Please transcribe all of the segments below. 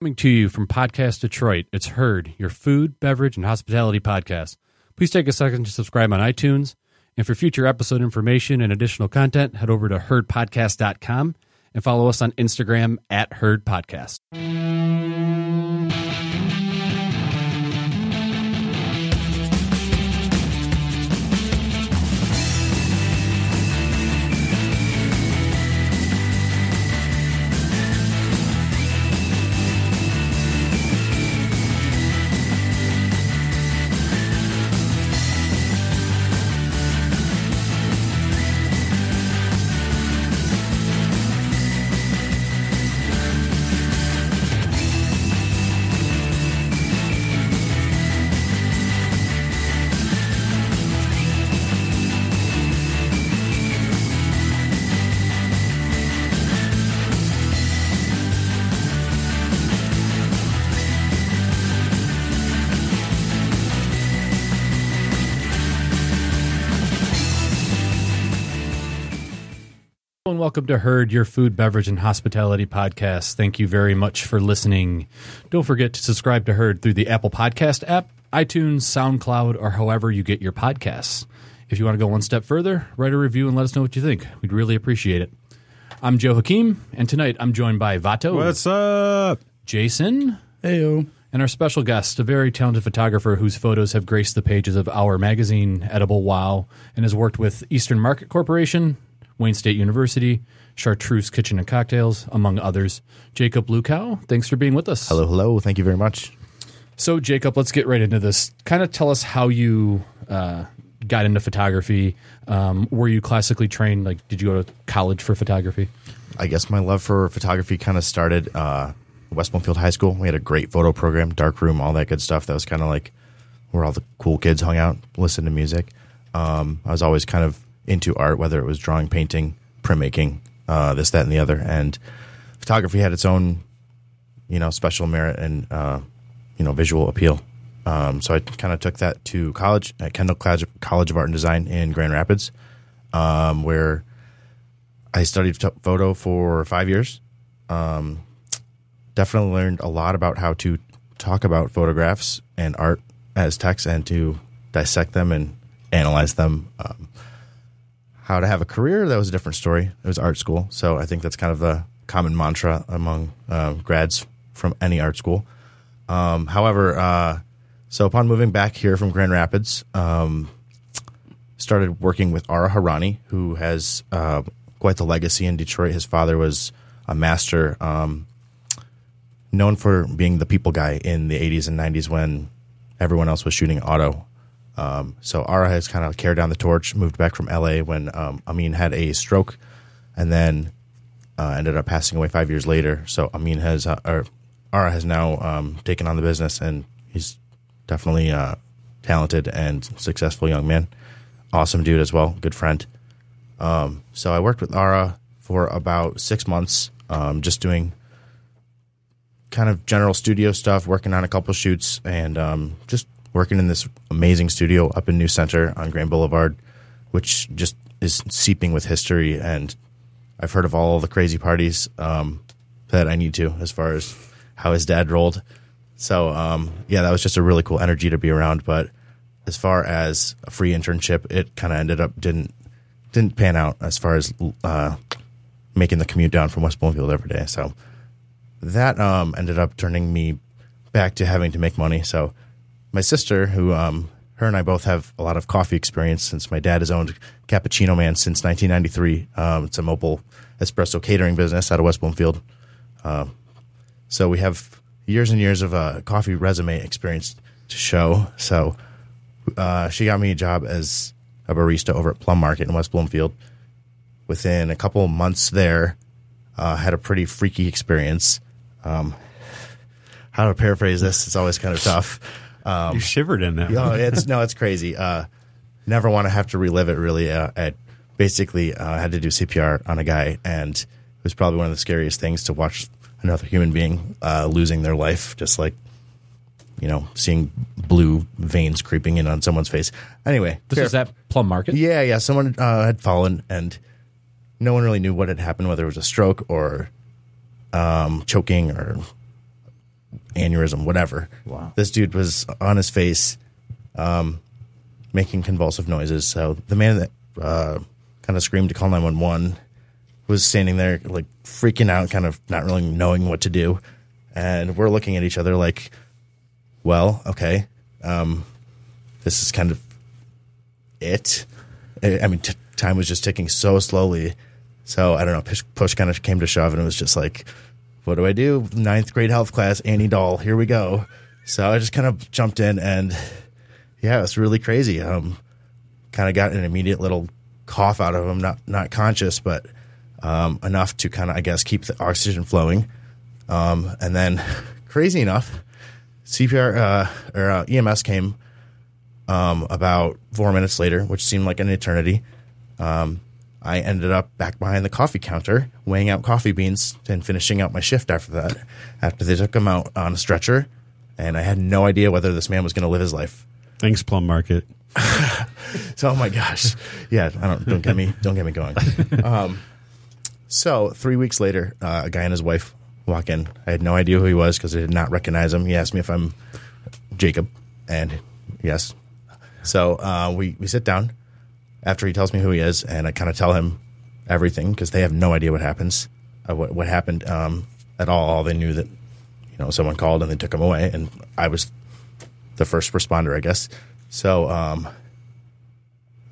Coming to you from Podcast Detroit, it's Herd, your food, beverage, and hospitality podcast. Please take a second to subscribe on iTunes. And for future episode information and additional content, head over to herdpodcast.com and follow us on Instagram at Herd and welcome to Herd, your food, beverage, and hospitality podcast. Thank you very much for listening. Don't forget to subscribe to Herd through the Apple Podcast app, iTunes, SoundCloud, or however you get your podcasts. If you want to go one step further, write a review and let us know what you think. We'd really appreciate it. I'm Joe Hakeem, and tonight I'm joined by Vato, What's up? Jason, Heyo. and our special guest, a very talented photographer whose photos have graced the pages of our magazine, Edible Wow, and has worked with Eastern Market Corporation, Wayne State University, Chartreuse Kitchen and Cocktails, among others. Jacob Lewkow, thanks for being with us. Hello, hello. Thank you very much. So, Jacob, let's get right into this. Kind of tell us how you uh, got into photography. Um, were you classically trained? Like, did you go to college for photography? I guess my love for photography kind of started uh, West Bloomfield High School. We had a great photo program, dark room, all that good stuff. That was kind of like where all the cool kids hung out, listened to music. Um, I was always kind of into art, whether it was drawing, painting, printmaking, uh, this, that, and the other. And photography had its own, you know, special merit and uh, you know visual appeal. Um, so I kind of took that to college at Kendall College of Art and Design in Grand Rapids, um, where I studied photo for five years. Um, definitely learned a lot about how to talk about photographs and art as text and to dissect them and analyze them. Um, how to have a career, that was a different story. It was art school. So I think that's kind of the common mantra among uh, grads from any art school. Um, however, uh, so upon moving back here from Grand Rapids, um, started working with Ara Howrani, who has uh, quite the legacy in Detroit. His father was a master, um, known for being the people guy in the 80s and 90s when everyone else was shooting auto. Um, so Ara has kind of carried down the torch, moved back from LA when um, Amin had a stroke, and then uh, ended up passing away five years later. So Amin has, uh, or Ara has now um, taken on the business, and he's definitely a talented and successful young man. Awesome dude as well, good friend. Um, so I worked with Ara for about six months, um, just doing kind of general studio stuff, working on a couple shoots, and um, just working in this amazing studio up in New Center on Grand Boulevard, which just is seeping with history. And I've heard of all the crazy parties um, that I need to, as far as how his dad rolled. So um, yeah, that was just a really cool energy to be around. But as far as a free internship, it kind of ended up didn't didn't pan out as far as uh, making the commute down from West Bloomfield every day. So that um, ended up turning me back to having to make money. So my sister, who um, her and I both have a lot of coffee experience since my dad has owned Cappuccino Man since 1993. Um, it's a mobile espresso catering business out of West Bloomfield. Um, so we have years and years of uh, coffee resume experience to show. So uh, she got me a job as a barista over at Plum Market in West Bloomfield. Within a couple months there, uh, had a pretty freaky experience. Um, how to paraphrase this? It's always kind of tough. Um, You shivered in that. no, it's no, it's crazy. Uh, never want to have to relive it. Really, uh, I basically uh, had to do CPR on a guy, and it was probably one of the scariest things to watch another human being uh, losing their life, just like you know, seeing blue veins creeping in on someone's face. Anyway, This is at Plum Market. yeah, yeah. Someone uh, had fallen, and no one really knew what had happened, whether it was a stroke or um, choking or aneurysm, whatever. Wow. This dude was on his face, um, making convulsive noises. So the man that uh, kind of screamed to call nine one one was standing there like freaking out, kind of not really knowing what to do. And we're looking at each other like, well, okay, um, this is kind of it. I I mean, t- time was just ticking so slowly. So I don't know. Push, push kind of came to shove, and it was just like, what do I do? Ninth grade health class, Annie Doll. Here we go. So I just kind of jumped in, and yeah, it was really crazy. Um, kind of got an immediate little cough out of him, not not conscious, but um, enough to kind of, I guess, keep the oxygen flowing. Um, and then, crazy enough, CPR uh, or uh, EMS came um, about four minutes later, which seemed like an eternity. Um, I ended up back behind the coffee counter, weighing out coffee beans and finishing out my shift after that. After they took him out on a stretcher, and I had no idea whether this man was going to live his life. Thanks, Plum Market. So, oh my gosh, yeah, I don't don't get me don't get me going. Um, so three weeks later, uh, a guy and his wife walk in. I had no idea who he was because I did not recognize him. He asked me if I'm Jacob, and yes. So uh, we we sit down after he tells me who he is, and I kind of tell him everything because they have no idea what happens, uh, what what happened um, at all. All they knew that you know someone called and they took him away, and I was the first responder, I guess. So um,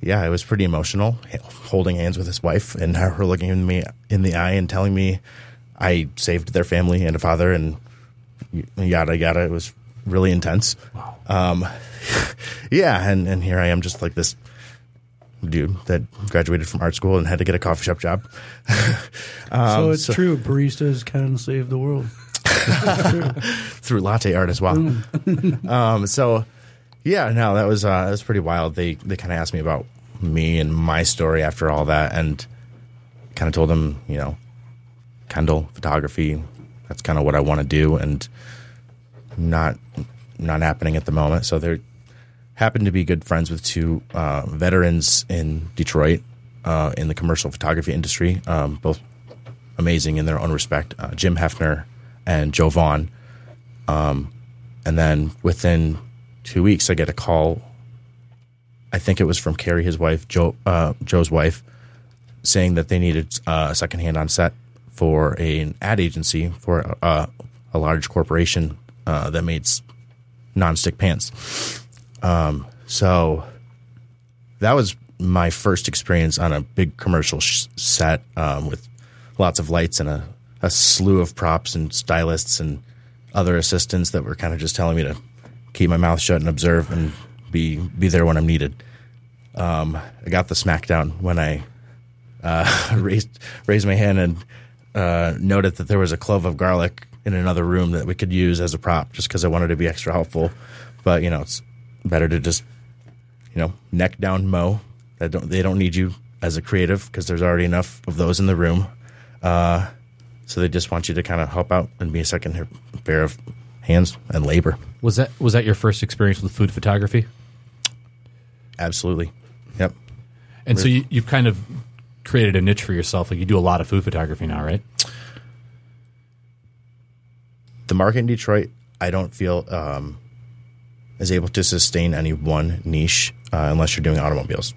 yeah, it was pretty emotional, holding hands with his wife and her looking in me in the eye and telling me I saved their family and a father and yada yada. It was really intense. Um, yeah, and and here I am, just like this dude that graduated from art school and had to get a coffee shop job. so it's true. Baristas can save the world. through latte art as well. um, so yeah, no, that was uh, that was pretty wild. They they kind of asked me about me and my story after all that, and kind of told them, you know, Kendall photography. That's kind of what I want to do, and not not happening at the moment. So they happened to be good friends with two uh, veterans in Detroit uh, in the commercial photography industry, um, both amazing in their own respect. Uh, Jim Haefner and Joe Vaughn. Um, and then within two weeks, I get a call. I think it was from Carrie, his wife, Joe, uh, Joe's wife, saying that they needed uh, a second hand on set for a, an ad agency for a, a large corporation uh, that made nonstick pants. Um, so that was my first experience on a big commercial sh- set um, with lots of lights and a, a slew of props and stylists and other assistants that were kind of just telling me to keep my mouth shut and observe and be be there when I'm needed. Um, I got the smackdown when I uh, raised raised my hand and uh, noted that there was a clove of garlic in another room that we could use as a prop, just because I wanted to be extra helpful. But you know, it's better to just you know neck down mow. That don't they don't need you as a creative because there's already enough of those in the room. Uh, so they just want you to kind of help out and be a second pair of hands and labor. Was that was that your first experience with food photography? Absolutely. Yep. And so you, you've kind of created a niche for yourself. Like you do a lot of food photography now, right? the market in Detroit, I don't feel um, is able to sustain any one niche uh, unless you're doing automobiles.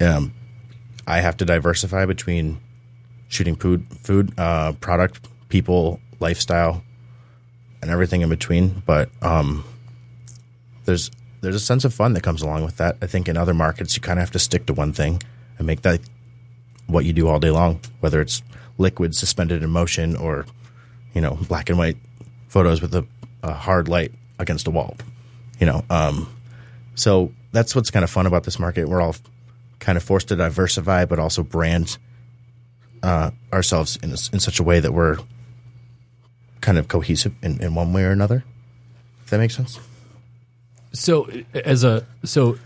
Um, I have to diversify between shooting food, food, uh, product, people, lifestyle, and everything in between. But um, there's there's a sense of fun that comes along with that. I think in other markets, you kind of have to stick to one thing and make that what you do all day long, whether it's liquid suspended in motion or you know black and white photos with a, a hard light against a wall. You know, um, so that's what's kind of fun about this market. We're all kind of forced to diversify, but also brand uh, ourselves in, in such a way that we're kind of cohesive in, in one way or another. If that makes sense. So as a so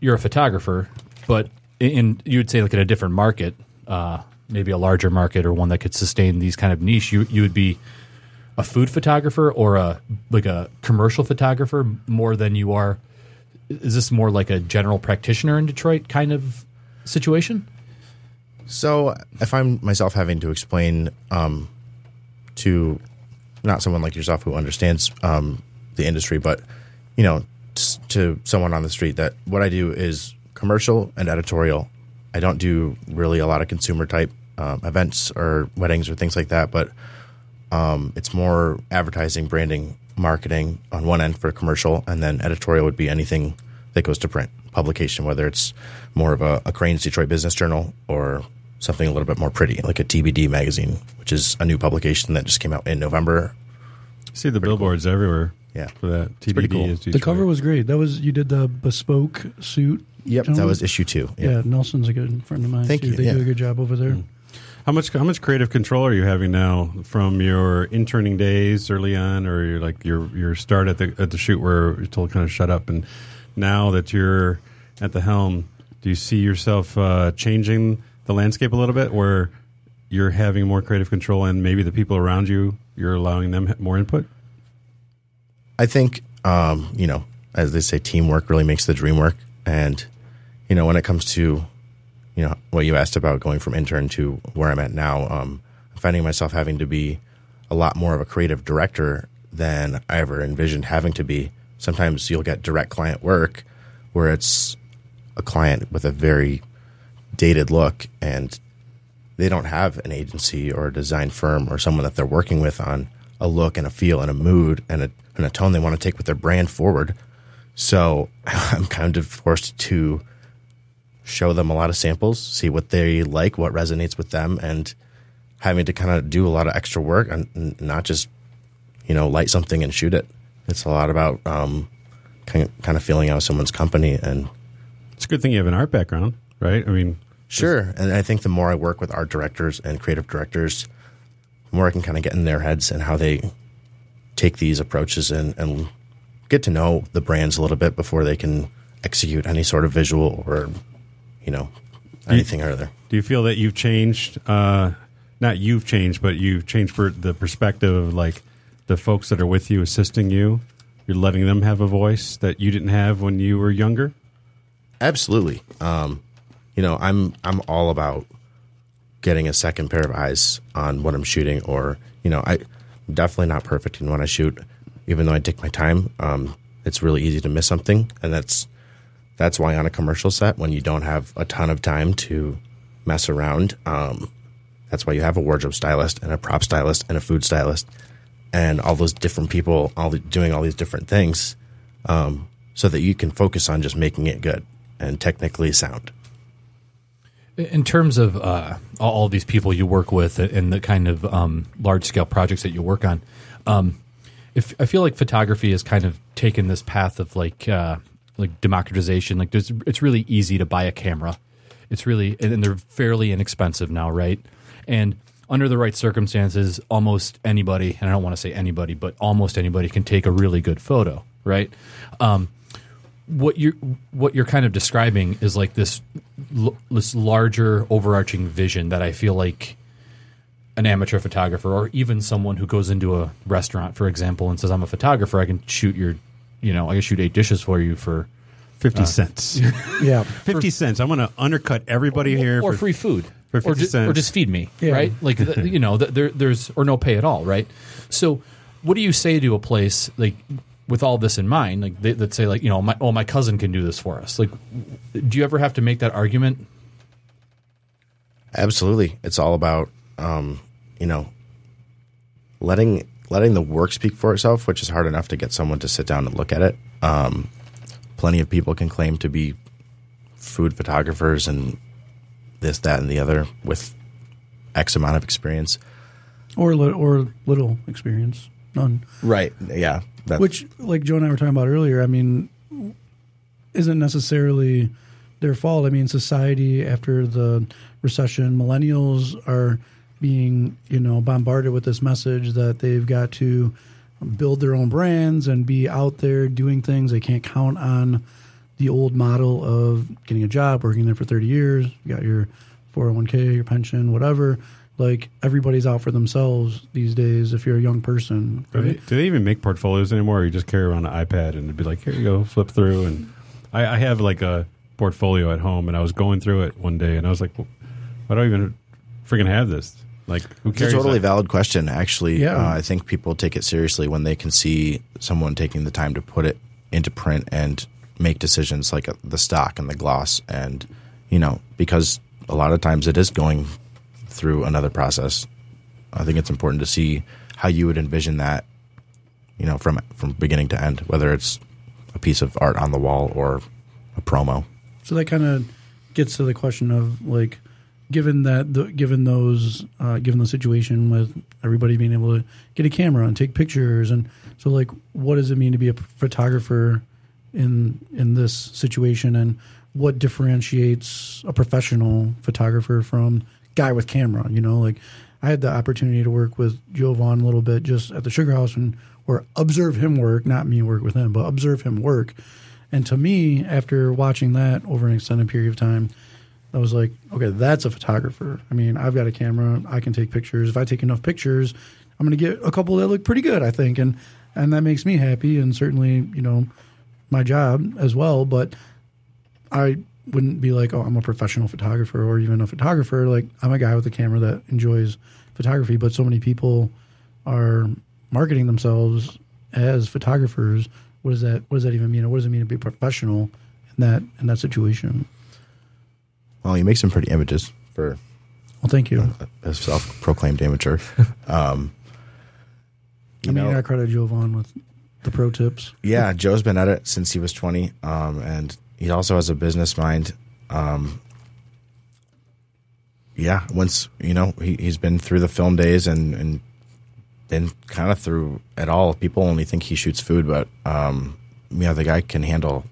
you're a photographer, but in you would say like in a different market, uh, maybe a larger market or one that could sustain these kind of niche, you you would be a food photographer or a like a commercial photographer more than you are. Is this more like a general practitioner in Detroit kind of situation? So I find myself having to explain um, to not someone like yourself who understands um, the industry, but you know, to someone on the street, that what I do is commercial and editorial. I don't do really a lot of consumer type um, events or weddings or things like that, but um, it's more advertising, branding, marketing on one end for commercial, and then editorial would be anything that goes to print publication, whether it's more of a, a Crain's Detroit Business Journal or something a little bit more pretty, like a TBD magazine, which is a new publication that just came out in November. You See the billboards everywhere. Yeah. for that TBD cool. is The cover was great. That was you did the bespoke suit. Yep, that was issue two. Yeah. Nelson's a good friend of mine. Thank too. you, They yeah. do a good job over there. How much how much creative control are you having now from your interning days early on, or your like your your start at the at the shoot where you're told kind of shut up, and now that you're at the helm, do you see yourself uh, changing the landscape a little bit, where you're having more creative control, and maybe the people around you you're allowing them more input? I think, um, you know, as they say, teamwork really makes the dream work. And, you know, when it comes to, you know, what you asked about going from intern to where I'm at now, um, I'm finding myself having to be a lot more of a creative director than I ever envisioned having to be. Sometimes you'll get direct client work where it's a client with a very dated look and they don't have an agency or a design firm or someone that they're working with on a look and a feel and a mood and a, and a tone they want to take with their brand forward. So I'm kind of forced to show them a lot of samples, see what they like, what resonates with them, and having to kind of do a lot of extra work and not just, you know, light something and shoot it. It's a lot about um, kind of, kind of feeling out someone's company and It's a good thing you have an art background, right? I mean, Sure. And I think the more I work with art directors and creative directors, the more I can kind of get in their heads and how they take these approaches and, and get to know the brands a little bit before they can execute any sort of visual or, you know, anything or other. Do you feel that you've changed? Uh, not you've changed, but you've changed for the perspective of like the folks that are with you, assisting you. You're letting them have a voice that you didn't have when you were younger. Absolutely. Um, you know, I'm I'm all about getting a second pair of eyes on what I'm shooting, or you know, I I'm definitely not perfect in what I shoot. Even though I take my time, um, it's really easy to miss something, and that's that's why on a commercial set, when you don't have a ton of time to mess around, um, that's why you have a wardrobe stylist and a prop stylist and a food stylist, and all those different people, all the, doing all these different things, um, so that you can focus on just making it good and technically sound. In terms of uh, all these people you work with and the kind of um, large scale projects that you work on, um, if I feel like photography has kind of taken this path of like uh, like democratization. Like, there's, it's really easy to buy a camera. It's really and they're fairly inexpensive now, right? And under the right circumstances, almost anybody, and I don't want to say anybody, but almost anybody can take a really good photo, right? Um, what you're what you're kind of describing is like this l- this larger overarching vision that I feel like an amateur photographer or even someone who goes into a restaurant, for example, and says, "I'm a photographer. I can shoot your, you know, I can shoot eight dishes for you for Fifty cents. Yeah. Fifty cents. I'm going to undercut everybody here or for free food, for or, 50 just, cents. or just feed me, Yeah. right? Like the, you know, the, there, there's or no pay at all, right? So, what do you say to a place like with all this in mind, like they, that say like you know, my, oh, my cousin can do this for us? Like, do you ever have to make that argument? Absolutely, it's all about um, you know letting letting the work speak for itself, which is hard enough to get someone to sit down and look at it. Um, plenty of people can claim to be food photographers and this, that, and the other with X amount of experience. Or li- or little experience, none. Right? Yeah. Which, like Joe and I were talking about earlier, I mean, isn't necessarily their fault. I mean, society after the recession, millennials are being, you know, bombarded with this message that they've got to build their own brands and be out there doing things. They can't count on the old model of getting a job, working there for 30 years, you got your 401k, your pension, whatever. Like everybody's out for themselves these days if you're a young person. Do they, do they even make portfolios anymore? Or you just carry around an iPad and it'd be like, here you go, flip through. And I, I have like a portfolio at home, and I was going through it one day, and I was like, why do I even freaking have this? Like who It's a totally that? valid question. Actually, Yeah. uh, I think people take it seriously when they can see someone taking the time to put it into print and make decisions like uh, the stock and the gloss, and you know, because a lot of times it is going through another process. I think it's important to see how you would envision that, you know, from from beginning to end, whether it's a piece of art on the wall or a promo. So that kind of gets to the question of like, given that, the, given those, uh, given the situation with everybody being able to get a camera and take pictures, and so like, what does it mean to be a photographer in in this situation, and what differentiates a professional photographer from guy with camera? You know, like I had the opportunity to work with Joe Vaughn a little bit just at the Sugar House and or observe him work, not me work with him, but observe him work. And to me, after watching that over an extended period of time, I was like, okay, that's a photographer. I mean, I've got a camera, I can take pictures. If I take enough pictures, I'm going to get a couple that look pretty good, I think, and and that makes me happy, and certainly, you know, my job as well. But I wouldn't be like, oh, I'm a professional photographer or even a photographer. Like, I'm a guy with a camera that enjoys photography. But so many people are marketing themselves as photographers. What does that What does that even mean? What does it mean to be professional in that in that situation? Well, you make some pretty images for Well, thank you. a self-proclaimed amateur. Um, I mean, I credit Joe Vaughn with the pro tips. yeah, Joe's been at it since he was 20, um, and he also has a business mind. Um, yeah, once you know he, he's been through the film days and and been kind of through it all. People only think he shoots food, but um, yeah, the guy can handle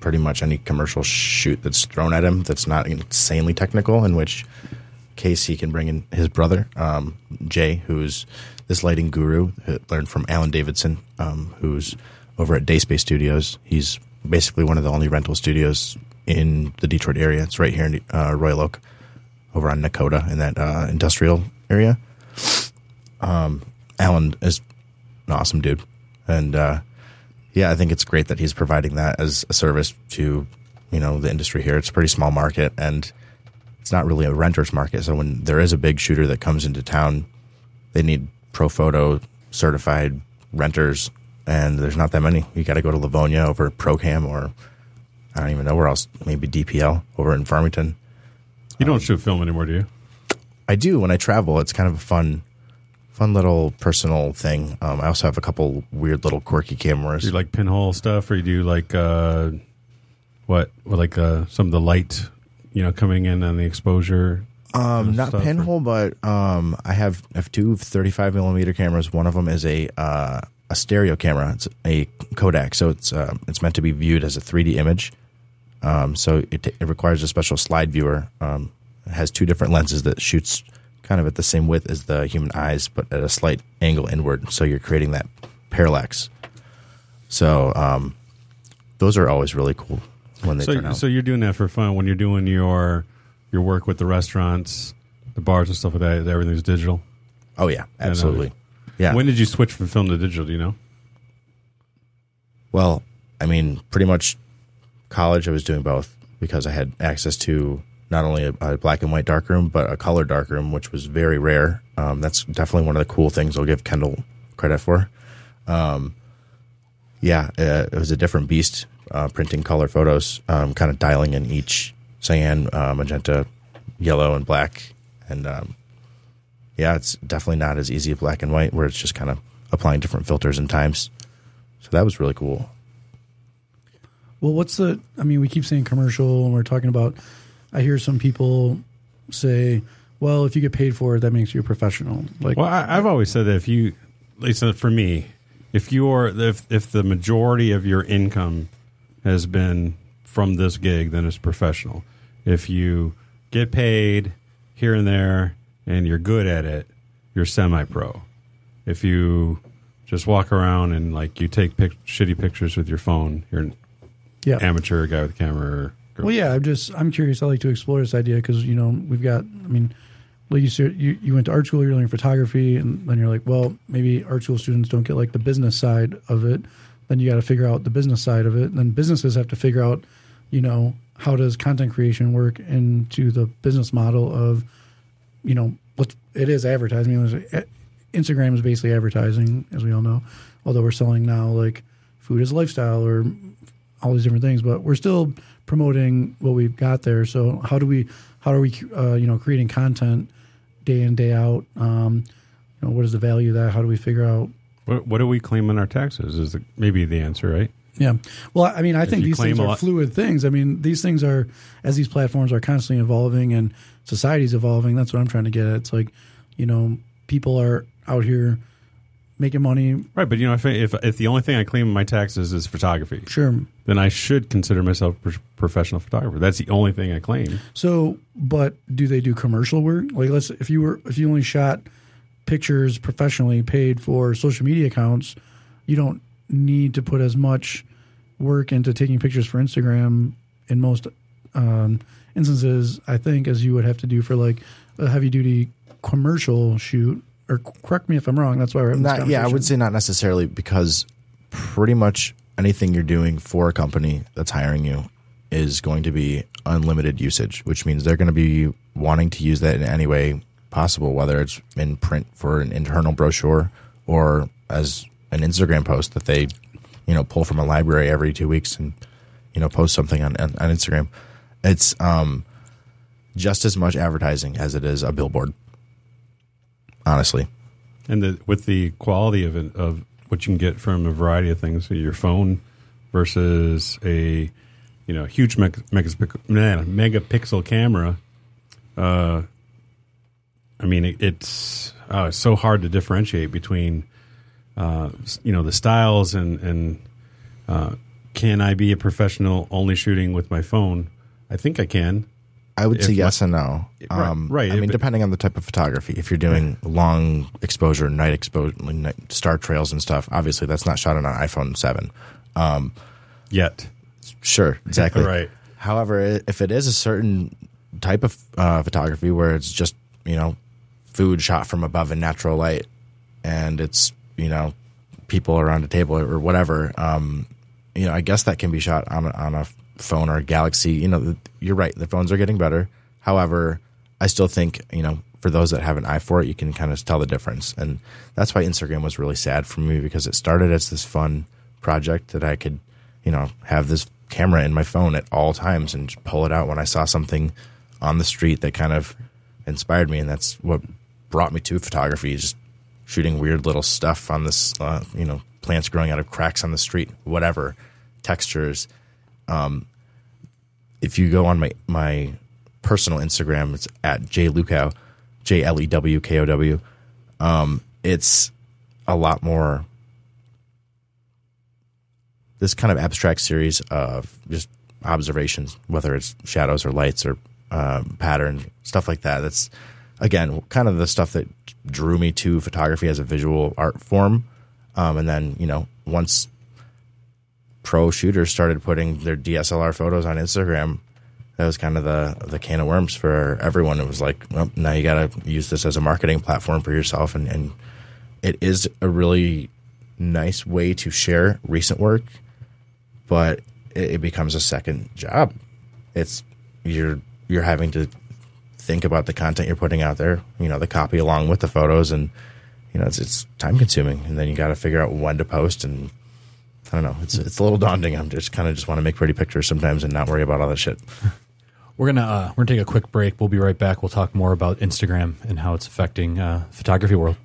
pretty much any commercial shoot that's thrown at him that's not insanely technical. In which case, he can bring in his brother um, Jay, who's this lighting guru, learned from Alan Davidson, um, who's over at Dayspace Studios. He's basically one of the only rental studios in the Detroit area. It's right here in uh, Royal Oak, over on Nakota in that uh, industrial area. Um, Alan is an awesome dude, and uh, yeah, I think it's great that he's providing that as a service to you know the industry here. It's a pretty small market, and it's not really a renter's market. So when there is a big shooter that comes into town, they need Profoto certified renters, and there's not that many. You got to go to Livonia over Procam, or I don't even know where else. Maybe DPL over in Farmington. You don't um, shoot film anymore, do you? I do when I travel. It's kind of a fun, fun little personal thing. Um, I also have a couple weird little quirky cameras. Do you like pinhole stuff, or you do like uh, what, like uh, some of the light, you know, coming in on the exposure? Um, not stuff, or- pinhole, but um, I have I have two 35 millimeter cameras. One of them is a uh, a stereo camera. It's a Kodak, so it's uh, it's meant to be viewed as a 3D image. Um, so it, it requires a special slide viewer. Um, it has two different lenses that shoots kind of at the same width as the human eyes, but at a slight angle inward. So you're creating that parallax. So um, those are always really cool when they turn So, out. so you're doing that for fun when you're doing your your work with the restaurants, the bars, and stuff like that. Everything's digital. oh yeah, absolutely. Yeah. When did you switch from film to digital? Do you know? Well, I mean, pretty much college, I was doing both because I had access to not only a, a black and white darkroom, but a color darkroom, which was very rare. Um, that's definitely one of the cool things I'll give Kendall credit for. Um, yeah, uh, it was a different beast uh, printing color photos, um, kind of dialing in each cyan, uh, magenta, yellow, and black. And um, yeah, it's definitely not as easy as black and white, where it's just kind of applying different filters and times. So that was really cool. Well, what's the? I mean, we keep saying commercial, and we're talking about. I hear some people say, "Well, if you get paid for it, that makes you a professional." Like, Well, I, I've always said that if you, at least for me, if you're if if the majority of your income has been from this gig, then it's professional. If you get paid here and there and you're good at it, you're semi-pro. If you just walk around and like you take pic- shitty pictures with your phone, you're an yeah, amateur guy with a camera. Well, yeah, I'm just I'm curious. I like to explore this idea because you know we've got. I mean, like you said, you, you went to art school, you're learning photography, and then you're like, well, maybe art school students don't get like the business side of it. Then you got to figure out the business side of it. And then businesses have to figure out, you know, how does content creation work into the business model of, you know, let's it is advertising. Was- eh, Instagram is basically advertising, as we all know. Although we're selling now like food as lifestyle or all these different things, but we're still promoting what we've got there. So how do we how are we uh, you know creating content day in day out? Um, you know what is the value of that? How do we figure out? What, what do we claim on our taxes? Is the, maybe the answer, right? Yeah. Well, I mean, I think these things are fluid things. I mean, these things are as these platforms are constantly evolving and society's evolving. That's what I'm trying to get at. It's like, you know, people are out here making money. Right, but you know, if if if the only thing I claim in my taxes is photography, Sure. then I should consider myself a professional photographer. That's the only thing I claim. So, but do they do commercial work? Like, let's if you were if you only shot pictures professionally, paid for social media accounts, you don't need to put as much work into taking pictures for Instagram in most um, instances. I think as you would have to do for like a heavy duty commercial shoot. Or correct me if I'm wrong. That's why we're having this Not, yeah, I would say not necessarily because pretty much anything you're doing for a company that's hiring you is going to be unlimited usage, which means they're going to be wanting to use that in any way possible, whether it's in print for an internal brochure or as an Instagram post that they, you know, pull from a library every two weeks and, you know, post something on, on, on Instagram. It's um, just as much advertising as it is a billboard. Honestly. And the, with the quality of it, of what you can get from a variety of things, your phone versus a you know huge meg- megapixel, camera. Uh, I mean, it, it's uh, it's so hard to differentiate between uh, you know the styles and and uh, can I be a professional only shooting with my phone? I think I can. I would say yes and no. Right, Um, right, I mean, depending on the type of photography. If you're doing long exposure, night exposure, night, star trails and stuff, obviously that's not shot on an iPhone 7. Um, Yet, sure, exactly. Right. However, if it is a certain type of uh, photography where it's just, you know, food shot from above in natural light and it's, you know, people around a table or whatever, um, you know, I guess that can be shot on a, on a phone or Galaxy. You know, you're right. The phones are getting better. However, I still think, you know, for those that have an eye for it, you can kind of tell the difference. And that's why Instagram was really sad for me because it started as this fun project that I could, you know, have this camera in my phone at all times and pull it out when I saw something on the street that kind of inspired me. And that's what brought me to photography, just shooting weird little stuff on this, uh, you know, plants growing out of cracks on the street, whatever, textures. Um, if you go on my, my personal Instagram, it's at jlewkow, J L E W K O W. Um, it's a lot more this kind of abstract series of just observations, whether it's shadows or lights or um, pattern stuff like that. That's again kind of the stuff that drew me to photography as a visual art form. Um, and then you know once pro shooters started putting their DSLR photos on Instagram, that was kind of the the can of worms for everyone. It was like, well, now you got to use this as a marketing platform for yourself, and, and it is a really nice way to share recent work, but it, it becomes a second job. It's you're you're having to think about the content you're putting out there, you know, the copy along with the photos, and you know, it's it's time consuming, and then you got to figure out when to post and. I don't know. It's it's a little daunting. I'm just kind of just want to make pretty pictures sometimes and not worry about all that shit. We're gonna uh, we're gonna take a quick break. We'll be right back. We'll talk more about Instagram and how it's affecting uh, photography world.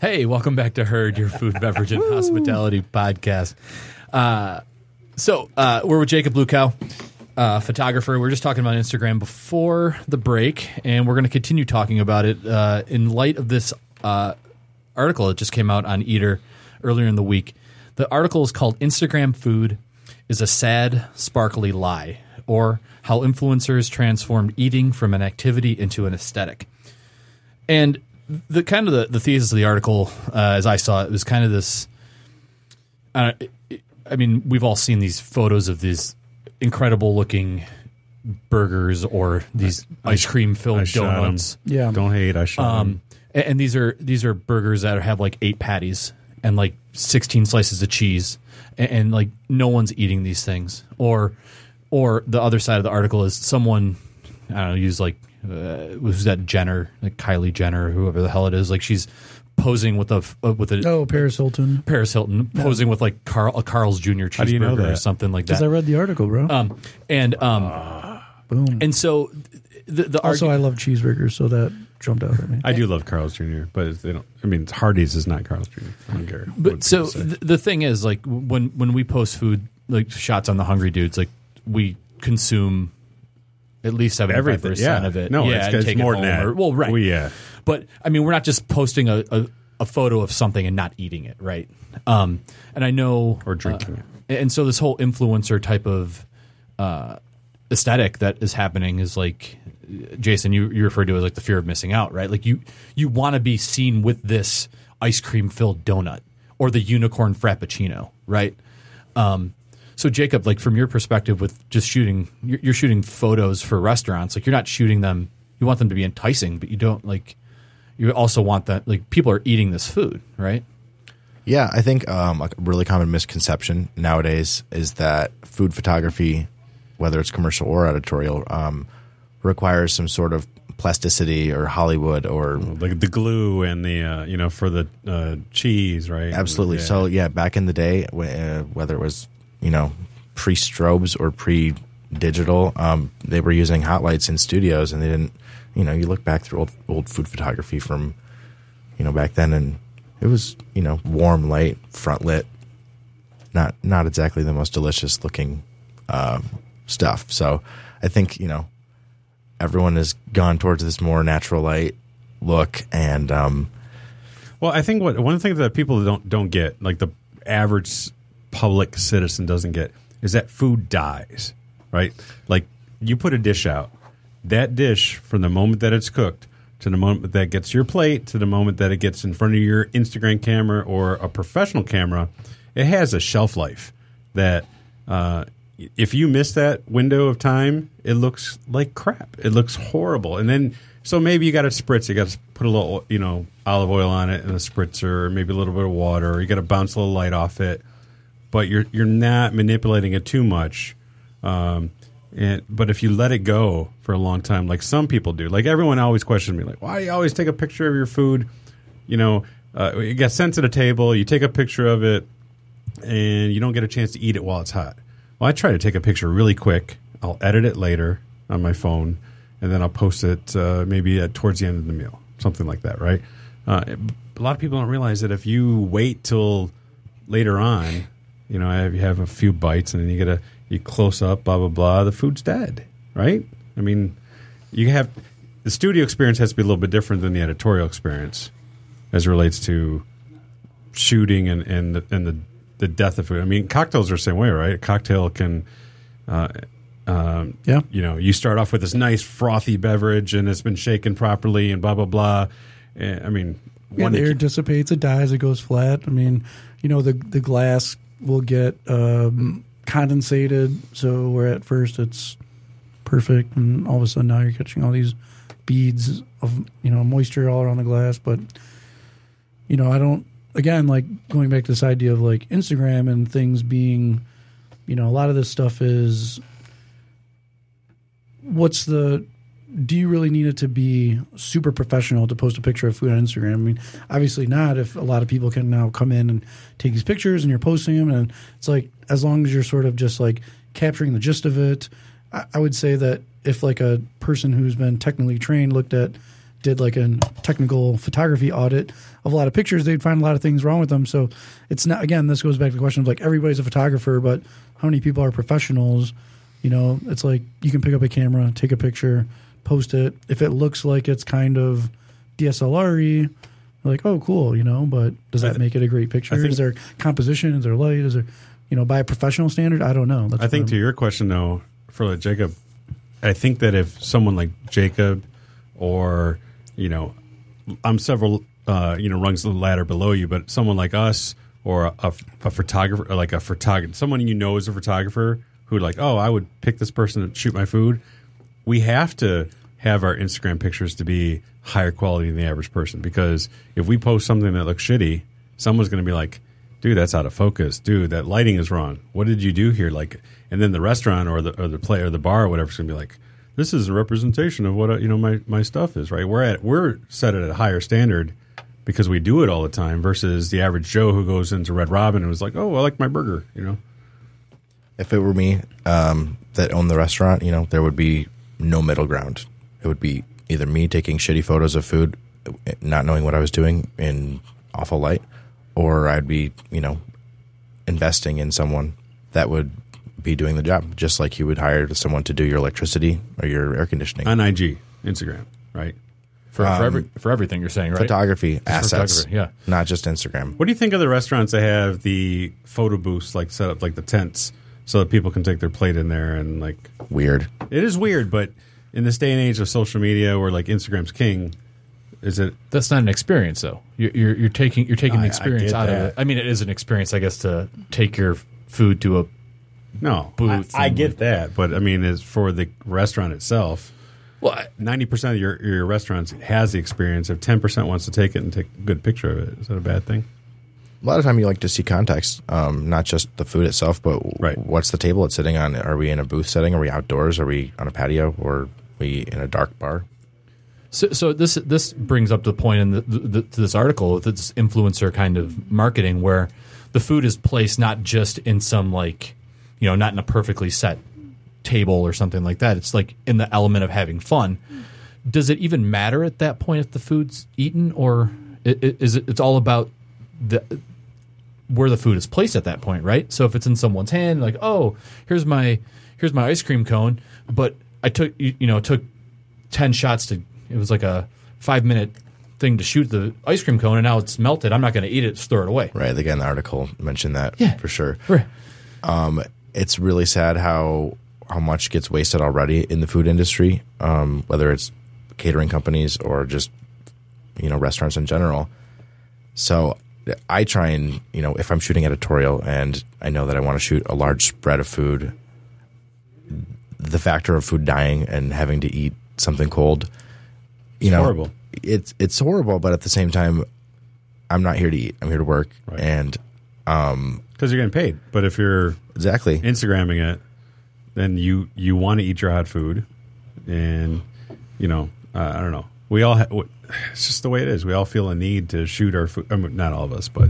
Hey, welcome back to Herd, your food, beverage, and hospitality podcast. Uh, so uh, we're with Jacob Lewkow, uh, photographer. We are just talking about Instagram before the break, and we're going to continue talking about it uh, in light of this uh, article that just came out on Eater earlier in the week. The article is called "Instagram Food is a Sad, Sparkly Lie," or how influencers transformed eating from an activity into an aesthetic. And the kind of the, the thesis of the article, uh, as I saw it, was kind of this. Uh, I mean, we've all seen these photos of these incredible looking burgers or these ice cream filled donuts. Yeah. Don't hate. I shot 'em. Um, and, and these are these are burgers that have like eight patties and like sixteen slices of cheese, and, and like no one's eating these things. Or, or the other side of the article is someone I don't know use like uh, who's that Jenner, like Kylie Jenner, whoever the hell it is, like she's posing with a uh, with a Oh, Paris Hilton. Paris Hilton posing with like Carl a Carl's Jr. cheeseburger you know or something like that. Because that. I read the article, bro. um, and um, Boom. and so the, the also, argu- I love cheeseburgers, so that jumped out at me. I do love Carl's Jr., but they don't. I mean, Hardee's is not Carl's Jr. I don't care. But so th- the thing is, like when when we post food, like shots on the hungry dudes, like we consume at least seventy five percent yeah. of it. No, yeah, it's, it's take it more than that. or- well, right. Well, yeah. But I mean, we're not just posting a, a, a photo of something and not eating it, right? Um, and I know Or drinking uh, And so this whole influencer type of uh, aesthetic that is happening is like Jason, you you referred to as like the fear of missing out, right? Like you you want to be seen with this ice cream filled donut or the unicorn frappuccino, right? Um, so Jacob, like from your perspective, with just shooting, you're, you're shooting photos for restaurants. Like you're not shooting them. You want them to be enticing, but you don't like. You also want that like people are eating this food, right? Yeah, I think um, a really common misconception nowadays is that food photography, whether it's commercial or editorial, um, requires some sort of plasticity or Hollywood or Like the glue and the uh, you know for the uh, cheese, right? absolutely. Yeah. So yeah, back in the day, uh, whether it was you know pre strobes or pre digital, um, they were using hot lights in studios, and they didn't. You know, you look back through old old food photography from you know back then, and it was you know warm light, front lit, not not exactly the most delicious looking um, stuff. So I think you know everyone has gone towards this more natural light look, and um, Well, I think what one thing that people don't don't get, like the average public citizen doesn't get, is that food dies, right? Like you put a dish out, that dish from the moment that it's cooked to the moment that gets your plate to the moment that it gets in front of your Instagram camera or a professional camera, it has a shelf life that. Uh, if you miss that window of time, it looks like crap. It looks horrible. And then, so maybe you got to spritz. You got to put a little, you know, olive oil on it and a spritzer, or maybe a little bit of water. You got to bounce a little light off it. But you're you're not manipulating it too much. Um, and but if you let it go for a long time, like some people do, like everyone always questions me, like, why do you always take a picture of your food? You know, uh, it gets sent to the table. You take a picture of it, and you don't get a chance to eat it while it's hot. Well, I try to take a picture really quick. I'll edit it later on my phone, and then I'll post it uh, maybe at, towards the end of the meal, something like that, right? Uh, a lot of people don't realize that if you wait till later on, you know, have, you have a few bites and then you get a you close up, blah blah blah, the food's dead, right? I mean, you have the studio experience has to be a little bit different than the editorial experience as it relates to shooting and and the, and the the death of food. I mean, cocktails are the same way, right? A cocktail can, uh, um, Yeah. you know, you start off with this nice frothy beverage and it's been shaken properly and blah blah blah. And, I mean, Yeah, one the air dissipates, it dies, it goes flat. I mean, you know, the the glass will get um, condensated, so where at first it's perfect, and all of a sudden now you're catching all these beads of you know moisture all around the glass. But you know, I don't. Again, like going back to this idea of like Instagram and things being, you know, a lot of this stuff is what's the do you really need it to be super professional to post a picture of food on Instagram? I mean, obviously not. If a lot of people can now come in and take these pictures and you're posting them, and it's like as long as you're sort of just like capturing the gist of it, I, I would say that if like a person who's been technically trained looked at did like a technical photography audit of a lot of pictures, they'd find a lot of things wrong with them. So it's not again, this goes back to the question of like everybody's a photographer, but how many people are professionals? You know, it's like you can pick up a camera, take a picture, post it. If it looks like it's kind of DSLR like, oh, cool, you know, but does that make it a great picture? Think- is there composition? Is there light? Is there, you know, by a professional standard? I don't know. That's I think to I'm- your question though, for like Jacob, I think that if someone like Jacob or you know, I'm several uh, you know rungs of the ladder below you, but someone like us or a, a, photographer, or like a photographer, someone you know is a photographer who like, oh, I would pick this person to shoot my food. We have to have our Instagram pictures to be higher quality than the average person because if we post something that looks shitty, someone's going to be like, dude, that's out of focus. Dude, that lighting is wrong. What did you do here? Like, and then the restaurant or the or the play or the bar or whatever is going to be like, this is a representation of what uh, you know my my stuff is. Right, we're at we're set at a higher standard because we do it all the time versus the average Joe who goes into Red Robin and was like, oh, I like my burger. You know, If it were me um, that owned the restaurant, you know, there would be no middle ground. It would be either me taking shitty photos of food, not knowing what I was doing in awful light, or I'd be, you know, investing in someone that would be doing the job, just like you would hire someone to do your electricity or your air conditioning. on IG, Instagram, right? for, for, um, every, for everything you're saying, right? photography assets, photography, yeah. not just Instagram. What do you think of the restaurants that have the photo booths like set up like the tents so that people can take their plate in there and like Weird. it is weird, but in this day and age of social media where like Instagram's king, is it That's not an experience, though. You're you're, you're taking you're taking I- I the experience get out of it. I mean, it is an experience, I guess, to take your food to a no Booths I, I and- get that, but I mean, as for the restaurant itself, well. Ninety percent of your your restaurants has the experience. If ten percent wants to take it and take a good picture of it, is that a bad thing? A lot of time you like to see context, um, not just the food itself, but Right. what's the table it's sitting on? Are we in a booth setting? Are we outdoors? Are we on a patio? Or are we in a dark bar? So, so this this brings up the point in the, the, to this article, this influencer kind of marketing, where the food is placed not just in some like, you know, not in a perfectly set table or something like that. It's like in the element of having fun. Does it even matter at that point if the food's eaten, or is it? It's all about the where the food is placed at that point, right? So if it's in someone's hand, like, oh, here's my here's my ice cream cone, but I took you, know took ten shots to it was like a five minute thing to shoot the ice cream cone, and now it's melted. I'm not going to eat it; just throw it away. Right. Again, the article mentioned that Yeah. for sure. Right. Um, It's really sad how how much gets wasted already in the food industry, um, whether it's catering companies or just you know restaurants in general. So I try and you know if I'm shooting editorial and I know that I want to shoot a large spread of food, the factor of food dying and having to eat something cold, you know, horrible. It's it's horrible, but at the same time, I'm not here to eat. I'm here to work, Right. and Because you're getting paid. But if you're exactly Instagramming it, then you you want to eat your hot food, and you know uh, I don't know. We all ha- it's just the way it is. We all feel a need to shoot our food. I mean, not all of us, but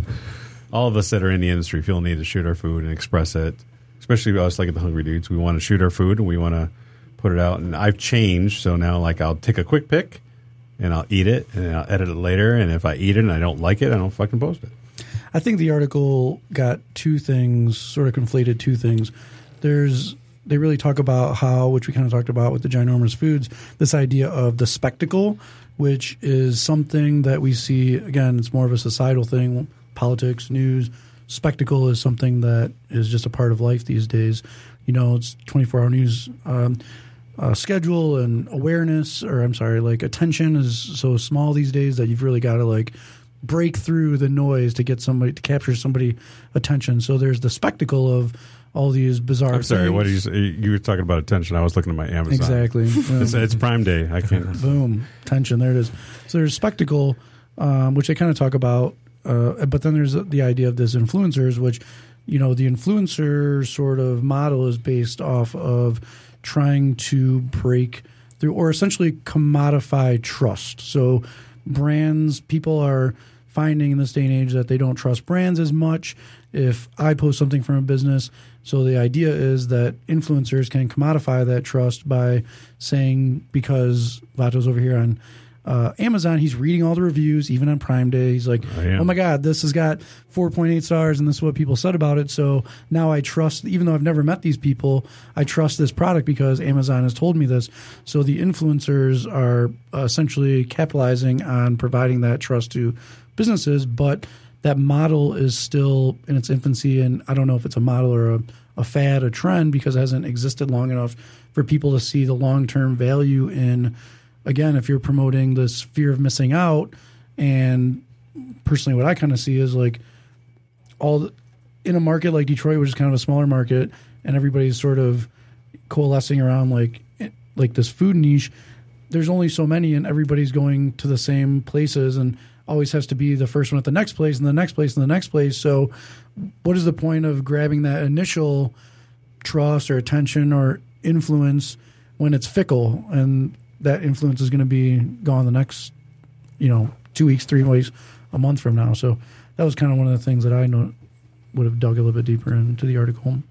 all of us that are in the industry feel a need to shoot our food and express it. Especially us, like at the Hungry Dudes, we want to shoot our food and we want to put it out. And I've changed, so now like I'll take a quick pic and I'll eat it and I'll edit it later. And if I eat it and I don't like it, I don't fucking post it. I think the article got two things, sort of conflated two things. There's they really talk about how, which we kind of talked about with the ginormous foods, this idea of the spectacle, which is something that we see again. It's more of a societal thing, politics, news. Spectacle is something that is just a part of life these days. You know, it's 24 hour news. Um, uh, schedule and awareness, or I'm sorry, like attention is so small these days that you've really got to like break through the noise to get somebody to capture somebody attention. So there's the spectacle of all these bizarre. I'm sorry. things. What are you? You were talking about attention. I was looking at my Amazon. Exactly. It's, it's Prime Day. I can't. Boom, tension. There it is. So there's spectacle, um, which they kind of talk about, uh, but then there's the idea of this influencers, which you know the influencer sort of model is based off of trying to break through, or essentially commodify trust. So brands, people are finding in this day and age that they don't trust brands as much. If I post something from a business, so the idea is that influencers can commodify that trust by saying because Vato's over here on uh, Amazon, he's reading all the reviews, even on Prime Day. He's like, "Oh my God, this has got 4.8 stars, and this is what people said about it." So now I trust, even though I've never met these people, I trust this product because Amazon has told me this. So the influencers are essentially capitalizing on providing that trust to businesses, but that model is still in its infancy, and I don't know if it's a model or a, a fad, a trend, because it hasn't existed long enough for people to see the long term value in. Again, if you're promoting this fear of missing out, and personally, what I kind of see is like all the, in a market like Detroit, which is kind of a smaller market, and everybody's sort of coalescing around like eh, like this food niche. There's only so many, and everybody's going to the same places, and always has to be the first one at the next place, and the next place, and the next place. So, what is the point of grabbing that initial trust or attention or influence when it's fickle and that influence is going to be gone the next, you know, two weeks, three weeks, a month from now. So that was kind of one of the things that I know would have dug a little bit deeper into the article.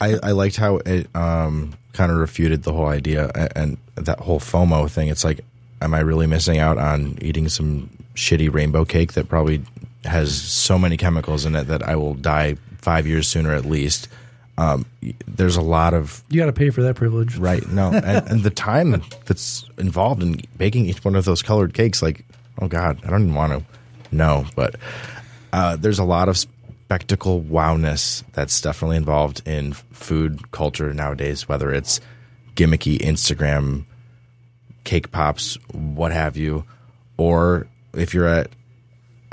I, I liked how it um, kind of refuted the whole idea a- and that whole FOMO thing. It's like, am I really missing out on eating some shitty rainbow cake that probably has so many chemicals in it that I will die five years sooner at least? Um, there's a lot of You got to pay for that privilege. right no, and, and the time that's involved in baking each one of those colored cakes. Like, oh god, I don't even want to know, but uh, there's a lot of spectacle wowness that's definitely involved in food culture nowadays, whether it's gimmicky Instagram cake pops, what have you, or if you're at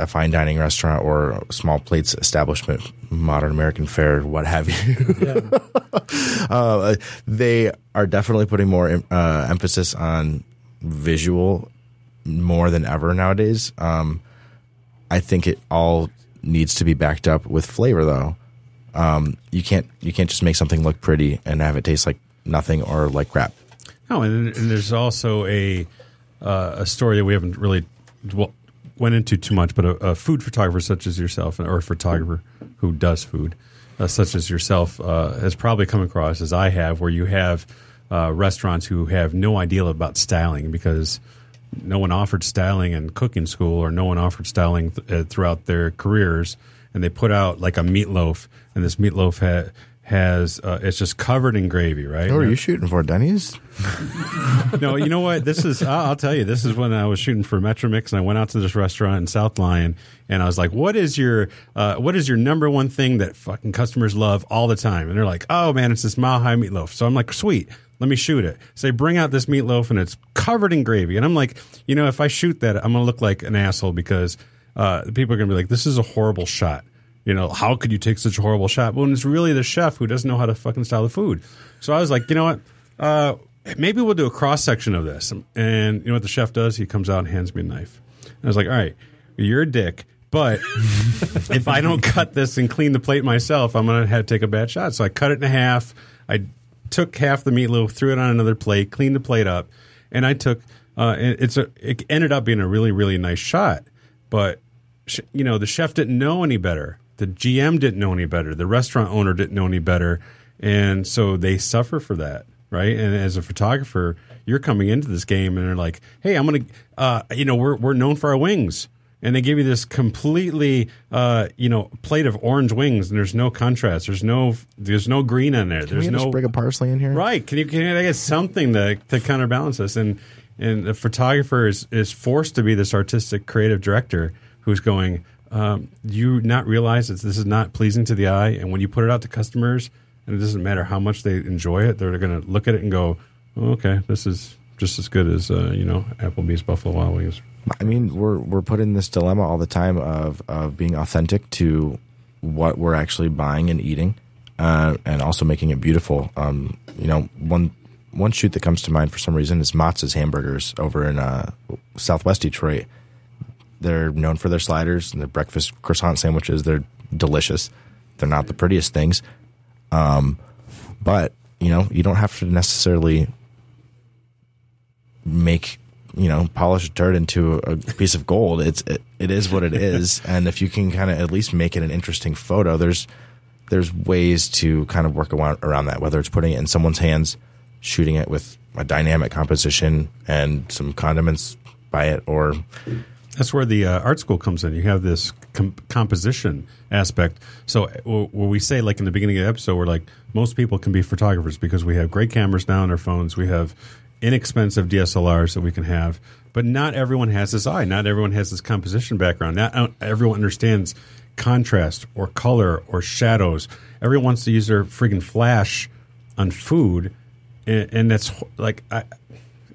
a fine dining restaurant or small plates establishment, modern American fare, what have you. Yeah. uh, they are definitely putting more uh, emphasis on visual more than ever nowadays. Um, I think it all needs to be backed up with flavor, though. Um, you can't you can't just make something look pretty and have it taste like nothing or like crap. No, and, and there's also a uh, a story that we haven't really dwell, went into too much, but a, a food photographer such as yourself, or a photographer who does food, uh, such as yourself, uh, has probably come across as I have, where you have uh, restaurants who have no idea about styling because no one offered styling in cooking school, or no one offered styling th- uh, throughout their careers, and they put out like a meatloaf, and this meatloaf ha- has uh, it's just covered in gravy, right? What are you shooting for, Denny's? no, you know what? This is, I'll, I'll tell you, this is when I was shooting for Metromix and I went out to this restaurant in South Lyon and I was like, what is your, uh, what is your number one thing that fucking customers love all the time? And they're like, oh man, it's this mile high meatloaf. So I'm like, sweet. Let me shoot it. So they bring out this meatloaf and it's covered in gravy. And I'm like, you know, if I shoot that, I'm going to look like an asshole because uh, people are going to be like, this is a horrible shot. You know, how could you take such a horrible shot? Well, it's really the chef who doesn't know how to fucking style the food. So I was like, you know what? Uh, maybe we'll do a cross section of this. And you know what the chef does? He comes out and hands me a knife. And I was like, all right, you're a dick. But if I don't cut this and clean the plate myself, I'm going to have to take a bad shot. So I cut it in half. I took half the meatloaf, threw it on another plate, cleaned the plate up, and I took. Uh, it's a. It ended up being a really really nice shot, but sh- you know the chef didn't know any better. The GM didn't know any better. The restaurant owner didn't know any better, and so they suffer for that, right? And as a photographer, you're coming into this game and they're like, "Hey, I'm gonna, uh, you know, we're we're known for our wings." And they give you this completely, uh, you know, plate of orange wings, and there's no contrast. There's no, there's no green in there. Can There's we get a no sprig of parsley in here? Right. Can you can I get something to to counterbalance this? And and the photographer is, is forced to be this artistic creative director who's going, um, you not realize that this is not pleasing to the eye? And when you put it out to customers, and it doesn't matter how much they enjoy it, they're going to look at it and go, oh, okay, this is just as good as uh, you know Applebee's Buffalo Wild Wings. I mean, we're we're put in this dilemma all the time of of being authentic to what we're actually buying and eating, uh, and also making it beautiful. Um, you know, one one shoot that comes to mind for some reason is Motz Hamburgers over in uh, Southwest Detroit. They're known for their sliders and their breakfast croissant sandwiches. They're delicious. They're not the prettiest things, um, but you know, you don't have to necessarily make you know polish dirt into a piece of gold it's it, it is what it is and if you can kind of at least make it an interesting photo there's there's ways to kind of work around that whether it's putting it in someone's hands shooting it with a dynamic composition and some condiments by it or That's where the uh, art school comes in. You have this com- composition aspect. So, uh, where we say, like in the beginning of the episode, we're like, most people can be photographers because we have great cameras now on our phones. We have inexpensive DSLRs that we can have. But not everyone has this eye. Not everyone has this composition background. Not everyone understands contrast or color or shadows. Everyone wants to use their friggin' flash on food. And, and that's like, I,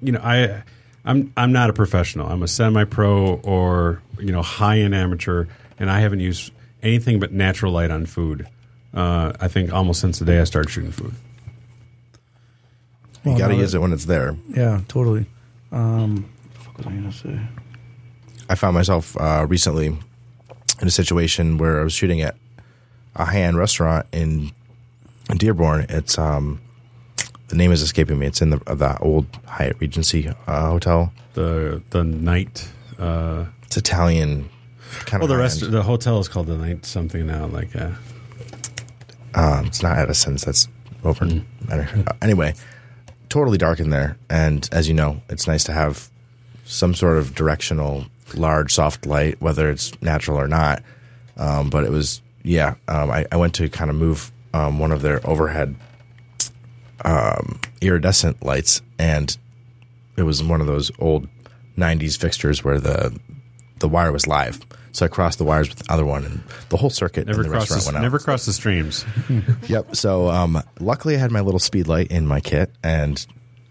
you know, I I'm I'm not a professional. I'm a semi-pro or you know high-end amateur, and I haven't used anything but natural light on food. Uh, I think almost since the day I started shooting food. you Well, got to now use it when it's there Yeah, totally. Um, what was I gonna say? I found myself uh, recently in a situation where I was shooting at a high end restaurant in, in Dearborn. It's um, the name is escaping me. It's in the the old Hyatt Regency uh, hotel. The the night. Uh, It's Italian. Kind well, of the rest the hotel is called the night something now. Like uh, Um, it's not Edison's. That's over. in uh, anyway, totally dark in there, and as you know, it's nice to have some sort of directional, large, soft light, whether it's natural or not. Um, but it was, yeah. Um, I, I went to kind of move um, one of their overhead um, iridescent lights, and it was one of those old '90s fixtures where the the wire was live. So I crossed the wires with the other one, and the whole circuit never in the cross restaurant the, went out. never cross the streams. Yep. So um, luckily, I had my little speed light in my kit and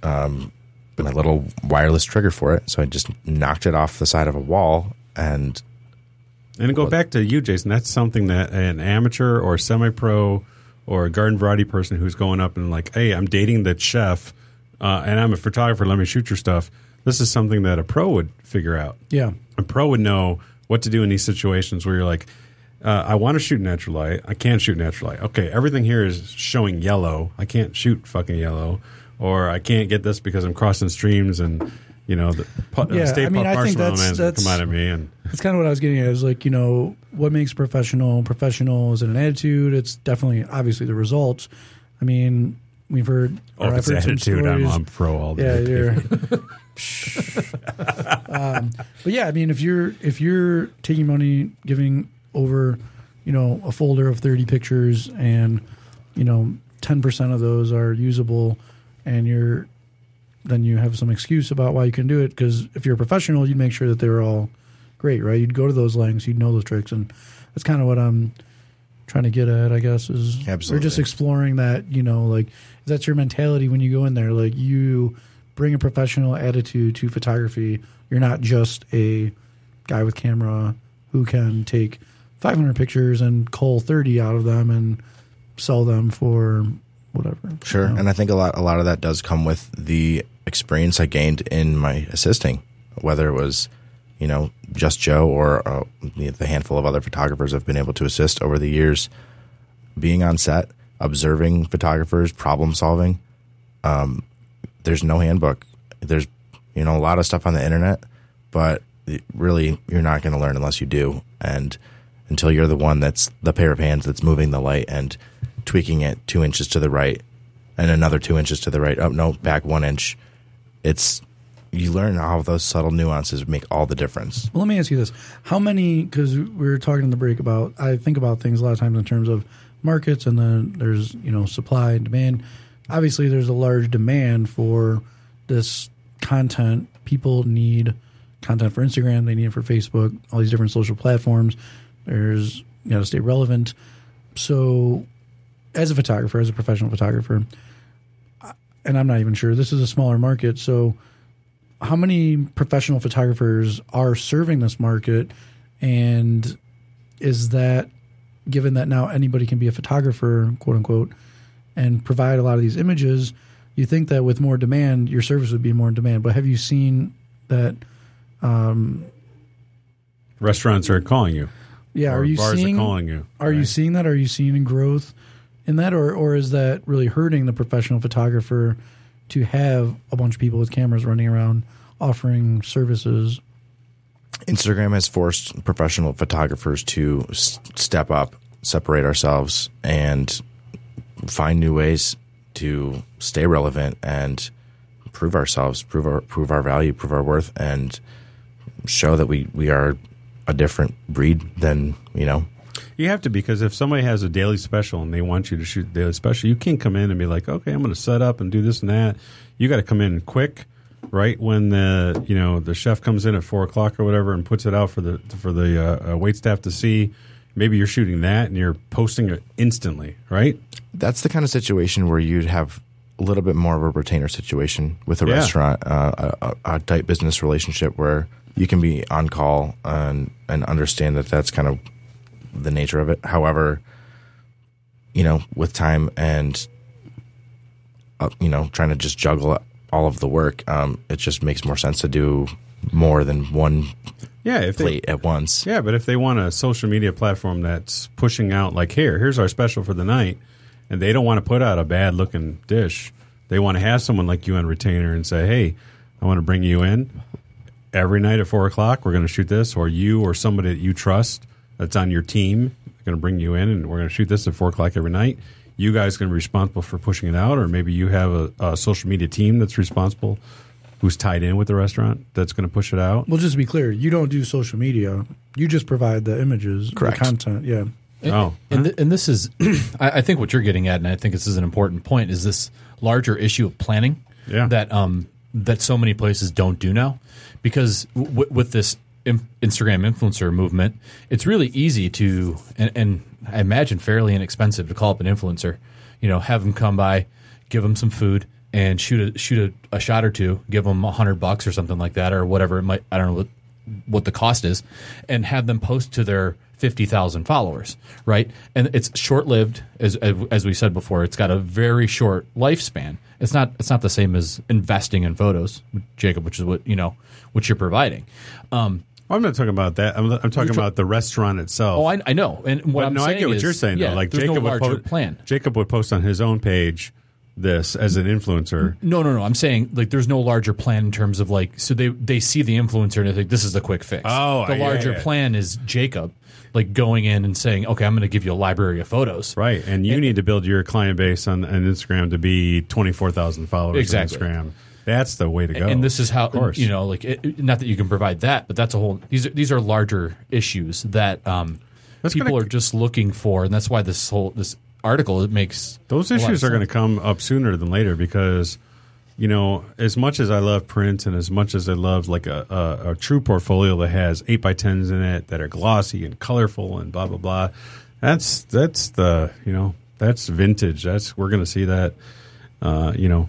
um, my little wireless trigger for it. So I just knocked it off the side of a wall, and And to go Well- back to you, Jason, that's something that an amateur or semi pro or a garden variety person who's going up and like, hey, I'm dating the chef uh, and I'm a photographer, let me shoot your stuff. This is something that a pro would figure out. Yeah. A pro would know what to do in these situations where you're like, uh, I want to shoot natural light. I can't shoot natural light. Okay, everything here is showing yellow. I can't shoot fucking yellow. Or I can't get this because I'm crossing streams and, you know, the pu- Yeah, uh, state I mean, I think that's- that's- come out of me. And That's kind of what I was getting at. Is like you know what makes professional professional is it an attitude? It's definitely obviously the results. I mean, we've heard. oh, or if I've it's heard attitude, I'm, I'm pro all the Yeah, day. you're. um, but yeah, I mean, if you're if you're taking money, giving over, you know, a folder of thirty pictures, and you know, ten percent of those are usable, and you're, then you have some excuse about why you can do it. Because if you're a professional, you'd make sure that they're all great, right? You'd go to those lengths, you'd know those tricks, and that's kind of what I'm trying to get at, I guess, is we're just exploring that, you know, like that's your mentality when you go in there, like you bring a professional attitude to photography. You're not just a guy with camera who can take 500 pictures and cull 30 out of them and sell them for whatever. Sure, you know? and I think a lot a lot of that does come with the experience I gained in my assisting, whether it was you know just Joe or uh, the handful of other photographers I've been able to assist over the years. Being on set, observing photographers, problem solving. Um, there's no handbook. There's you know a lot of stuff on the internet, but really you're not going to learn unless you do, and until you're the one that's the pair of hands that's moving the light and tweaking it two inches to the right and another two inches to the right. Oh no, back one inch. It's you learn how those subtle nuances make all the difference. Well, let me ask you this: How many? Because we were talking in the break about. I think about things a lot of times in terms of markets, and then there's you know supply and demand. Obviously, there's a large demand for this content. People need content for Instagram. They need it for Facebook. All these different social platforms. There's you got to stay relevant. So, as a photographer, as a professional photographer, and I'm not even sure this is a smaller market, so how many professional photographers are serving this market? And is that given that now anybody can be a photographer quote unquote and provide a lot of these images you think that with more demand your service would be more in demand. But have you seen that um, Restaurants are calling you. yeah are you bars seeing are calling you. are you seeing that? Are you seeing growth in that or or is that really hurting the professional photographer to have a bunch of people with cameras running around offering services Instagram has forced professional photographers to s- step up, separate ourselves, and find new ways to stay relevant and prove ourselves, prove our prove our value, prove our worth, and show that we we are a different breed than you know. You have to because if somebody has a daily special and they want you to shoot the daily special, you can't come in and be like, okay, I'm going to set up and do this and that. You got to come in quick, right when the you know the chef comes in at four o'clock or whatever and puts it out for the for the uh, uh, wait staff to see. Maybe you're shooting that and you're posting it instantly, right? That's the kind of situation where you'd have a little bit more of a retainer situation with a Yeah. restaurant, uh, a, a a tight business relationship where you can be on call and and understand that that's kind of the nature of it. However, you know, with time and uh, you know, trying to just juggle all of the work, um, it just makes more sense to do more than one Yeah, if they, plate at once. Yeah, but if they want a social media platform that's pushing out like here, here's our special for the night, and they don't want to put out a bad looking dish, They want to have someone like you on retainer and say, "Hey, I want to bring you in every night at four o'clock. We're going to shoot this, or you or somebody that you trust that's on your team going to bring you in, and we're going to shoot this at four o'clock every night. You guys going to be responsible for pushing it out, or maybe you have a, a social media team that's responsible." Who's tied in with the restaurant that's going to push it out? Well, just to be clear, you don't do social media. You just provide the images, Correct. the content. Yeah. Oh, And, th- and this is, I, I think what you're getting at, and I think this is an important point, is this larger issue of planning Yeah. that um, that so many places don't do now, because w- with this in- Instagram influencer movement, it's really easy to, and, and I imagine fairly inexpensive to call up an influencer, you know, have them come by, give them some food, and shoot a shoot a, a shot or two, give them a hundred bucks or something like that, or whatever it might. I don't know what what the cost is, and have them post to their fifty thousand followers, right? And it's short lived, as as we said before. It's got a very short lifespan. It's not it's not the same as investing in photos, Jacob, which is what you know what you're providing. Um, I'm not talking about that. I'm, I'm talking about the restaurant itself. oh, I, I know, and what But I'm no, I get what is, you're saying. Yeah, though. Like Jacob no would post, plan. Jacob would post on his own page this as an influencer. No, no, no. I'm saying like there's no larger plan in terms of like so they they see the influencer and they think this is the quick fix. Oh, the yeah, larger yeah. plan is Jacob like going in and saying, okay, I'm going to give you a library of photos. Right, and you need to build your client base on, on Instagram to be twenty four thousand followers Exactly. on Instagram. That's the way to go. And this is how of course. you know, like it, not that you can provide that, but that's a whole. These are these are larger issues that um, people gonna- are just looking for, and that's why this whole this article it makes Those a lot of issues are going to come up sooner than later because, you know, as much as I love print and as much as I love like a, a, a true portfolio that has eight by tens in it that are glossy and colorful and blah blah blah, that's that's the you know that's vintage. That's we're going to see that. Uh, you know,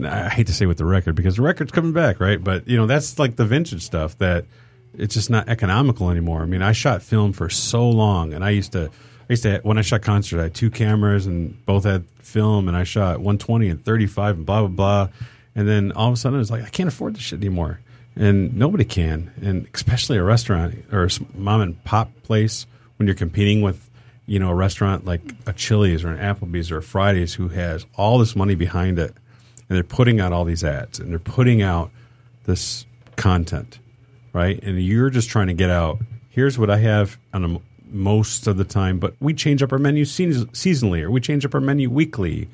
I hate to say with the record because the record's coming back, right? But you know, that's like the vintage stuff that it's just not economical anymore. I mean, I shot film for so long, and I used to, I used to when I shot concerts, I had two cameras and both had film, and I shot 120 and 35 and blah blah blah, and then all of a sudden it's like I can't afford this shit anymore, and nobody can, and especially a restaurant or a mom and pop place when you're competing with. You know, a restaurant like a Chili's or an Applebee's or a Fridays who has all this money behind it, and they're putting out all these ads and they're putting out this content, right? And you're just trying to get out. Here's what I have on a, most of the time, but we change up our menu seas- seasonally or we change up our menu weekly.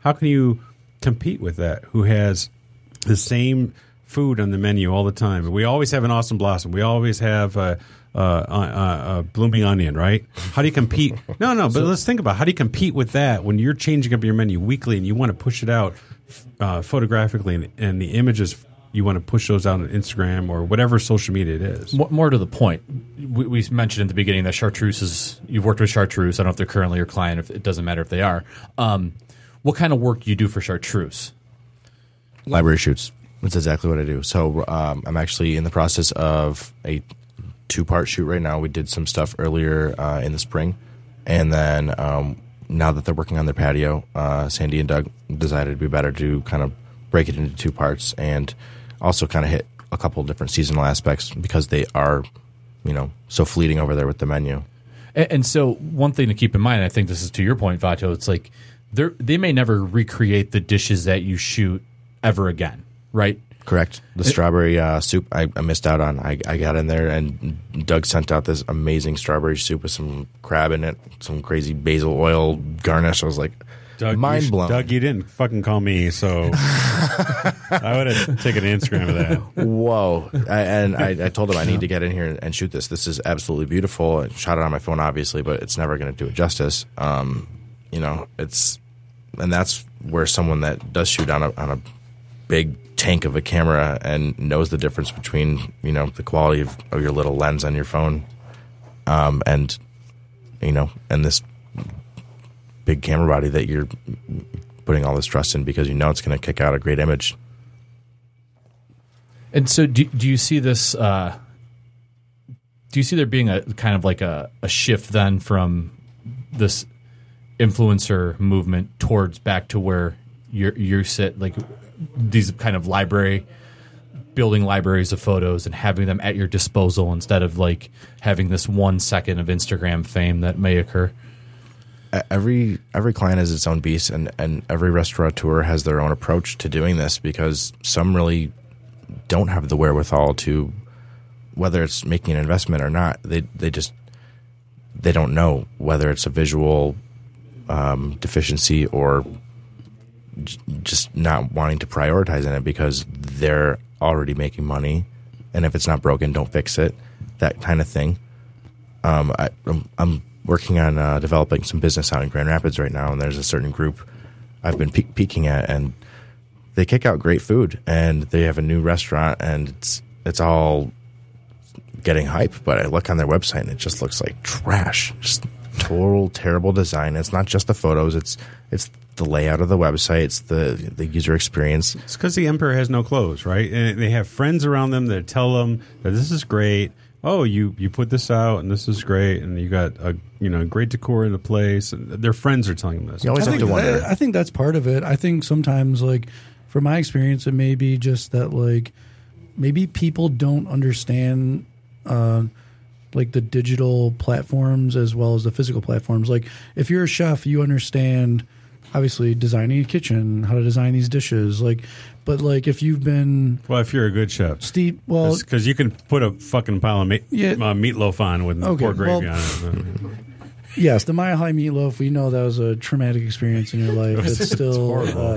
How can you compete with that? Who has the same food on the menu all the time? We always have an awesome blossom. We always have a, a, a, a blooming onion, right? How do you compete? No, no. But let's think about how do you compete with that when you're changing up your menu weekly and you want to push it out uh, photographically and, and the images you want to push those out on Instagram or whatever social media it is. More, more to the point, we, we mentioned at the beginning that Chartreuse is you've worked with Chartreuse. I don't know if they're currently your client. If it doesn't matter if they are. Um, what kind of work do you do for Chartreuse? library shoots. That's exactly what I do. So um, I'm actually in the process of a two part shoot right now. We did some stuff earlier uh, in the spring, and then um, now that they're working on their patio, uh, Sandy and Doug decided it'd be better to kind of break it into two parts and also kind of hit a couple different seasonal aspects because they are, you know, so fleeting over there with the menu. And, and so, one thing to keep in mind, I think this is to your point, Vato. It's like they they may never recreate the dishes that you shoot ever again, right? Correct. The strawberry uh, soup I, I missed out on. I, I got in there and Doug sent out this amazing strawberry soup with some crab in it, some crazy basil oil garnish. I was like, Doug, mind you sh- blown. Doug, you didn't fucking call me, so I would have taken an Instagram of that. Whoa! I, and I, I told him I need to get in here and shoot this. This is absolutely beautiful. I shot it on my phone, obviously, but it's never going to do it justice. Um, you know, it's and that's where someone that does shoot on a on a big tank of a camera and knows the difference between you know the quality of, of your little lens on your phone, um, and you know, and this big camera body that you're putting all this trust in because you know it's going to kick out a great image. And so, do, do you see this? Uh, do you see there being a kind of like a, a shift then from this influencer movement towards back to where you you sit like these kind of library building libraries of photos and having them at your disposal instead of like having this one second of Instagram fame that may occur. every every client has its own beast, and and every restaurateur has their own approach to doing this because some really don't have the wherewithal to whether it's making an investment or not. They they just they don't know whether it's a visual um, deficiency or just not wanting to prioritize in it because they're already making money, and if it's not broken, don't fix it. That kind of thing. Um, I, I'm, I'm working on uh, developing some business out in Grand Rapids right now, and there's a certain group I've been pe- peeking at, and they kick out great food, and they have a new restaurant, and it's it's all getting hype. But I look on their website, and it just looks like trash, just total terrible design. It's not just the photos; it's it's the layout of the website, it's the the user experience. It's because the emperor has no clothes, right? And they have friends around them that tell them that this is great. Oh, you you put this out, and this is great, and you got a you know great decor in the place. And their friends are telling them this. You always I have think, to wonder. I, I think that's part of it. I think sometimes, like, from my experience, it may be just that, like, maybe people don't understand, uh, like, the digital platforms as well as the physical platforms. Like, if you're a chef, you understand, obviously, designing a kitchen, how to design these dishes. Like, but, like, if you've been Well, if you're a good chef, steep, well, because you can put a fucking pile of meat, Yeah. uh, meatloaf on with Okay, pork gravy well- on it. Yes, the Mile High Meatloaf. We know that was a traumatic experience in your life. It's still, it's horrible. uh,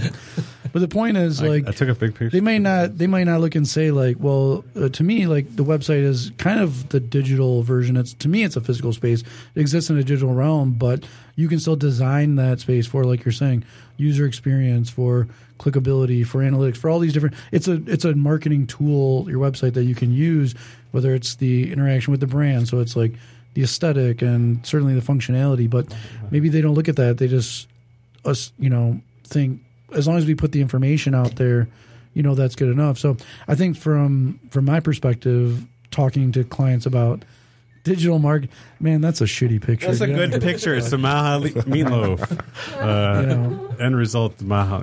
but the point is, I- like, I, took a big picture. they may not, they might not look and say, like, well, uh, to me, like, the website is kind of the digital version. It's to me, it's a physical space. It exists in a digital realm, but you can still design that space for, like you're saying, user experience, for clickability, for analytics, for all these different. It's a, it's a marketing tool, your website that you can use, whether it's the interaction with the brand. So it's like the aesthetic and certainly the functionality, but maybe they don't look at that. They just us, you know, think as long as we put the information out there, you know, that's good enough. So I think from from my perspective, talking to clients about digital market, man, that's a shitty picture. That's a know? good picture. It's the Maha meatloaf. Uh, You know, End result, the Maha.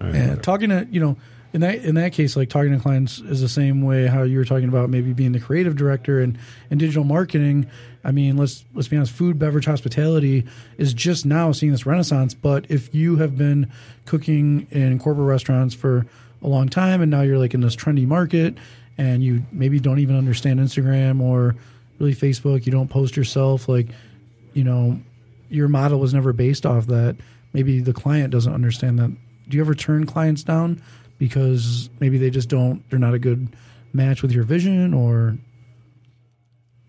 All right, yeah, talking to you know. In that in that case, like talking to clients is the same way how you were talking about maybe being the creative director and, and digital marketing. I mean, let's let's be honest, food, beverage, hospitality is just now seeing this renaissance. But if you have been cooking in corporate restaurants for a long time and now you're like in this trendy market and you maybe don't even understand Instagram or really Facebook, you don't post yourself, like, you know, your model was never based off that. Maybe the client doesn't understand that. Do you ever turn clients down because maybe they just don't, they're not a good match with your vision or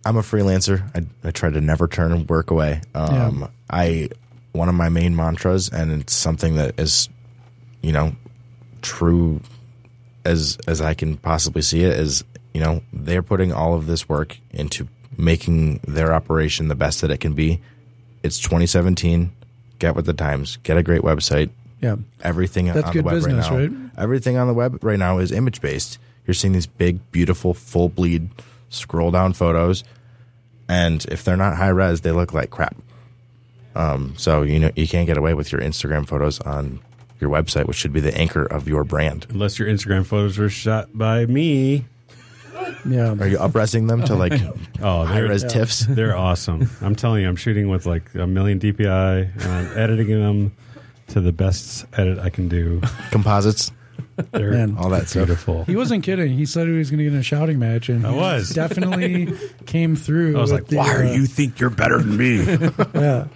I'm a freelancer. I, I try to never turn work away. Um, Yeah. I one of my main mantras, and it's something that is, you know, true as as I can possibly see it. Is you know they're putting all of this work into making their operation the best that it can be. It's 2017. Get with the times. Get a great website. Yeah. Everything That's on good the web business, right right? now. Everything on the web right now is image based. You're seeing these big, beautiful, full bleed scroll down photos, and if they're not high res, they look like crap. Um, so you know you can't get away with your Instagram photos on your website, which should be the anchor of your brand. Unless your Instagram photos were shot by me. Yeah. Are you upresing them to like Oh, high they're, res tiffs? they're awesome. I'm telling you, I'm shooting with like a million DPI and I'm editing them to the best edit I can do. Composites? They're Man. All that stuff. beautiful. He wasn't kidding. He said he was going to get in a shouting match, and I he was. definitely came through. I was with like, the, why are uh, you think you're better than me?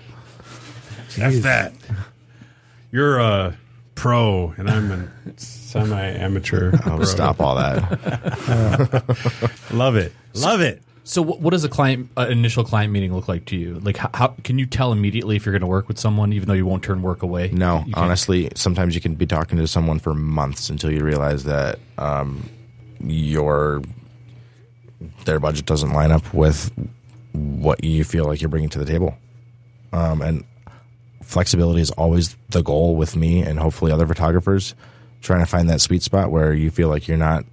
Yeah, F that. You're a pro and I'm a semi-amateur. Oh, pro. stop all that. Love it. Love it. So, what, what does a client uh, initial client meeting look like to you? Like, how, how can you tell immediately if you're going to work with someone, even though you won't turn work away? No, You can't- honestly, sometimes you can be talking to someone for months until you realize that um, your their budget doesn't line up with what you feel like you're bringing to the table. Um, and flexibility is always the goal with me and hopefully other photographers. Trying to find that sweet spot where you feel like you're not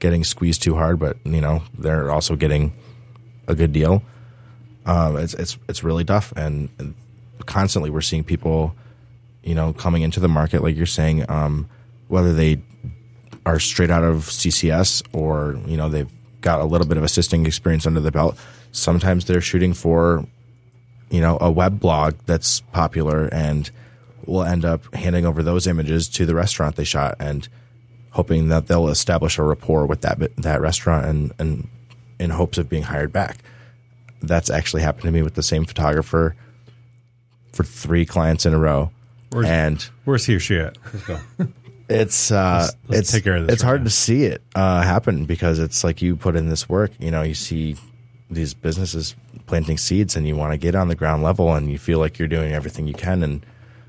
getting squeezed too hard, but you know they're also getting a good deal. Um, it's it's it's really tough, and constantly we're seeing people, you know, coming into the market, like you're saying, um, whether they are straight out of CCS or you know they've got a little bit of assisting experience under the belt. Sometimes they're shooting for you know, a web blog that's popular and we'll end up handing over those images to the restaurant they shot and hoping that they'll establish a rapport with that that restaurant and and in hopes of being hired back. That's actually happened to me with the same photographer for three clients in a row. Where's- and Where's he or she at? Let's go. it's uh Let's- let's it's take care of this it's right hard now. to see it uh happen because it's like you put in this work you know you see these businesses planting seeds and you want to get on the ground level and you feel like you're doing everything you can and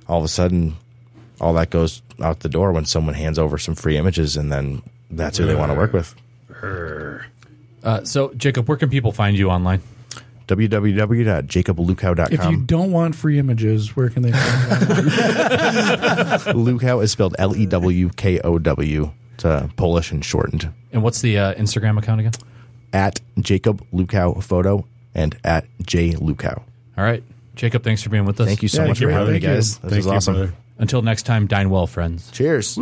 all of a sudden all that goes out the door when someone hands over some free images and then that's who they want to work with Uh, so, Jacob, where can people find you online? www.jacoblewkow.com If you don't want free images, where can they find you? Lewkow is spelled L-E-W-K-O-W it's uh, Polish and shortened And what's the uh, Instagram account again? at Jacob Lewkow photo and at J Lewkow All right. Jacob, thanks for being with us. Thank you so Yeah, much thank for having me, brother. guys. This Thank is you, awesome. brother. Until next time, dine well, friends. Cheers.